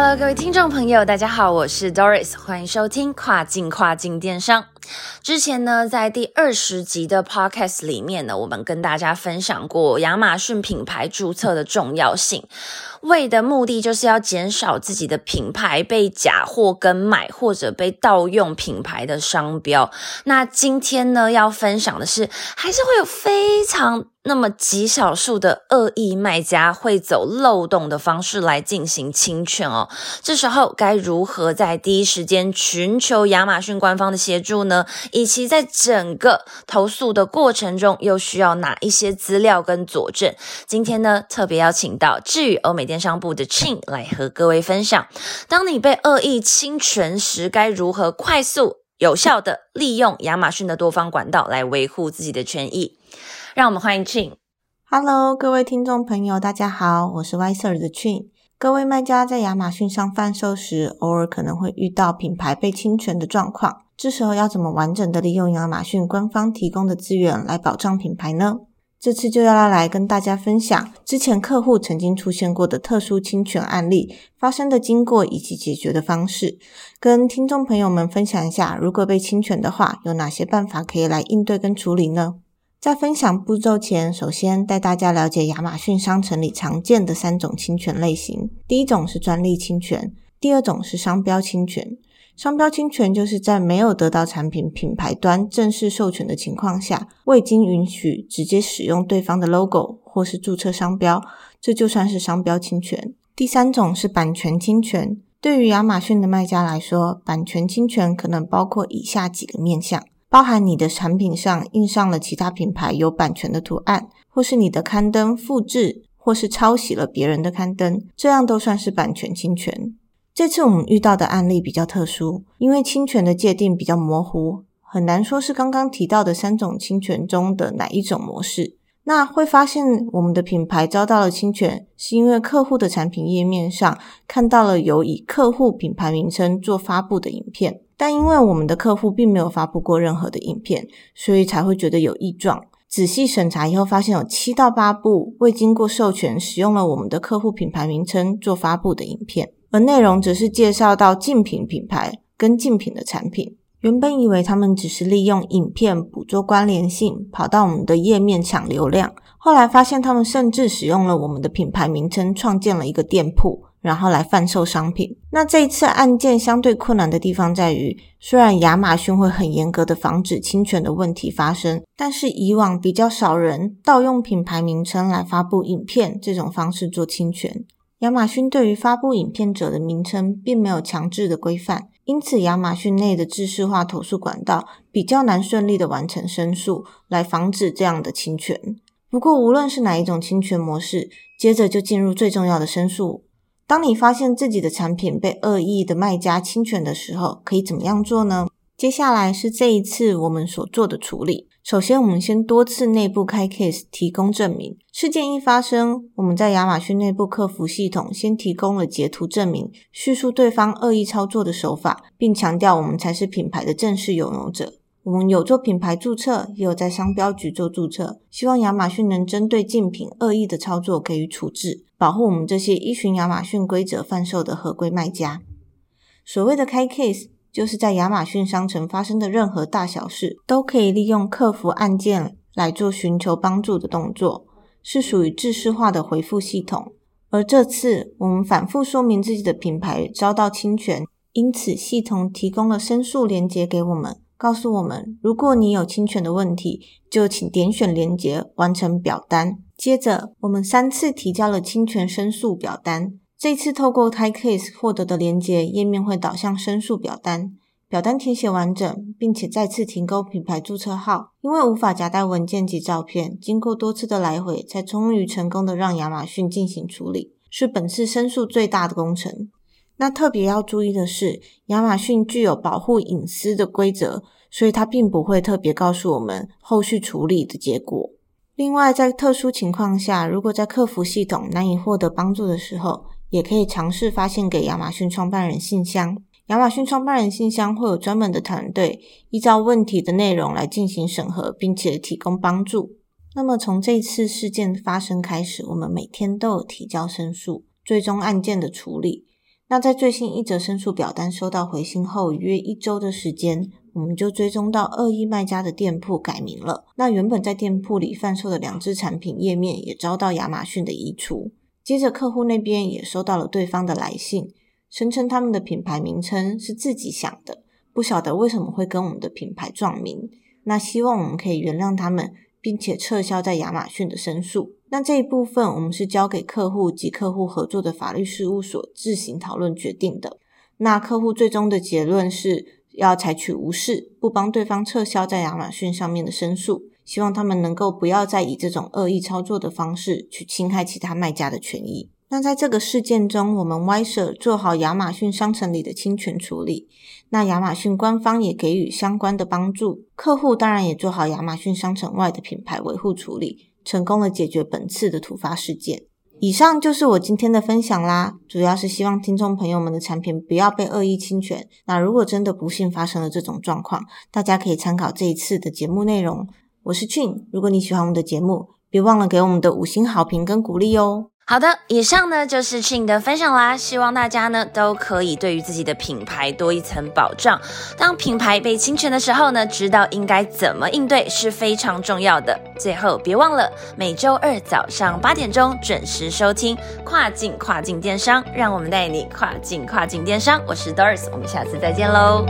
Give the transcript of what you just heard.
Hello，各位听众朋友，大家好，我是 Doris，欢迎收听跨境跨境电商。之前呢，在第二十集的 Podcast 里面呢，我们跟大家分享过亚马逊品牌注册的重要性，为的目的就是要减少自己的品牌被假货跟买或者被盗用品牌的商标。那今天呢，要分享的是，还是会有非常那么极少数的恶意卖家会走漏洞的方式来进行侵权哦。这时候该如何在第一时间寻求亚马逊官方的协助呢？以及在整个投诉的过程中，又需要哪一些资料跟佐证？今天呢，特别邀请到智宇欧美电商部的 Chin 来和各位分享，当你被恶意侵权时，该如何快速、有效的利用亚马逊的多方管道来维护自己的权益。让我们欢迎 Chin。Hello，各位听众朋友，大家好，我是 Y Sir 的 Chin。各位卖家在亚马逊上贩售时，偶尔可能会遇到品牌被侵权的状况，这时候要怎么完整的利用亚马逊官方提供的资源来保障品牌呢？这次就要来跟大家分享之前客户曾经出现过的特殊侵权案例发生的经过以及解决的方式，跟听众朋友们分享一下，如果被侵权的话，有哪些办法可以来应对跟处理呢？在分享步骤前，首先带大家了解亚马逊商城里常见的三种侵权类型。第一种是专利侵权，第二种是商标侵权。商标侵权就是在没有得到产品品牌端正式授权的情况下，未经允许直接使用对方的 logo 或是注册商标，这就算是商标侵权。第三种是版权侵权。对于亚马逊的卖家来说，版权侵权可能包括以下几个面向。包含你的产品上印上了其他品牌有版权的图案，或是你的刊登复制或是抄袭了别人的刊登，这样都算是版权侵权。这次我们遇到的案例比较特殊，因为侵权的界定比较模糊，很难说是刚刚提到的三种侵权中的哪一种模式。那会发现我们的品牌遭到了侵权，是因为客户的产品页面上看到了有以客户品牌名称做发布的影片。但因为我们的客户并没有发布过任何的影片，所以才会觉得有异状。仔细审查以后，发现有七到八部未经过授权使用了我们的客户品牌名称做发布的影片，而内容则是介绍到竞品品牌跟竞品的产品。原本以为他们只是利用影片捕捉关联性，跑到我们的页面抢流量，后来发现他们甚至使用了我们的品牌名称创建了一个店铺。然后来贩售商品。那这一次案件相对困难的地方在于，虽然亚马逊会很严格的防止侵权的问题发生，但是以往比较少人盗用品牌名称来发布影片这种方式做侵权。亚马逊对于发布影片者的名称并没有强制的规范，因此亚马逊内的制式化投诉管道比较难顺利的完成申诉，来防止这样的侵权。不过无论是哪一种侵权模式，接着就进入最重要的申诉。当你发现自己的产品被恶意的卖家侵权的时候，可以怎么样做呢？接下来是这一次我们所做的处理。首先，我们先多次内部开 case 提供证明。事件一发生，我们在亚马逊内部客服系统先提供了截图证明，叙述对方恶意操作的手法，并强调我们才是品牌的正式拥有者。我们有做品牌注册，也有在商标局做注册，希望亚马逊能针对竞品恶意的操作给予处置。保护我们这些依循亚马逊规则贩售的合规卖家。所谓的开 case，就是在亚马逊商城发生的任何大小事，都可以利用客服按键来做寻求帮助的动作，是属于制式化的回复系统。而这次我们反复说明自己的品牌遭到侵权，因此系统提供了申诉连接给我们，告诉我们如果你有侵权的问题，就请点选连接完成表单。接着，我们三次提交了侵权申诉表单。这次透过开 case 获得的连接页面会导向申诉表单，表单填写完整，并且再次提供品牌注册号。因为无法夹带文件及照片，经过多次的来回，才终于成功的让亚马逊进行处理，是本次申诉最大的工程。那特别要注意的是，亚马逊具有保护隐私的规则，所以它并不会特别告诉我们后续处理的结果。另外，在特殊情况下，如果在客服系统难以获得帮助的时候，也可以尝试发现给亚马逊创办人信箱。亚马逊创办人信箱会有专门的团队，依照问题的内容来进行审核，并且提供帮助。那么，从这次事件发生开始，我们每天都有提交申诉，最终案件的处理。那在最新一则申诉表单收到回信后，约一周的时间，我们就追踪到恶意卖家的店铺改名了。那原本在店铺里贩售的两只产品页面也遭到亚马逊的移除。接着，客户那边也收到了对方的来信，声称他们的品牌名称是自己想的，不晓得为什么会跟我们的品牌撞名。那希望我们可以原谅他们，并且撤销在亚马逊的申诉。那这一部分，我们是交给客户及客户合作的法律事务所自行讨论决定的。那客户最终的结论是要采取无视，不帮对方撤销在亚马逊上面的申诉，希望他们能够不要再以这种恶意操作的方式去侵害其他卖家的权益。那在这个事件中，我们 Y 社做好亚马逊商城里的侵权处理，那亚马逊官方也给予相关的帮助，客户当然也做好亚马逊商城外的品牌维护处理。成功的解决本次的突发事件。以上就是我今天的分享啦，主要是希望听众朋友们的产品不要被恶意侵权。那如果真的不幸发生了这种状况，大家可以参考这一次的节目内容。我是俊，如果你喜欢我们的节目，别忘了给我们的五星好评跟鼓励哦。好的，以上呢就是 Chin 的分享啦。希望大家呢都可以对于自己的品牌多一层保障。当品牌被侵权的时候呢，知道应该怎么应对是非常重要的。最后，别忘了每周二早上八点钟准时收听跨境跨境电商，让我们带你跨境跨境电商。我是 Doris，我们下次再见喽。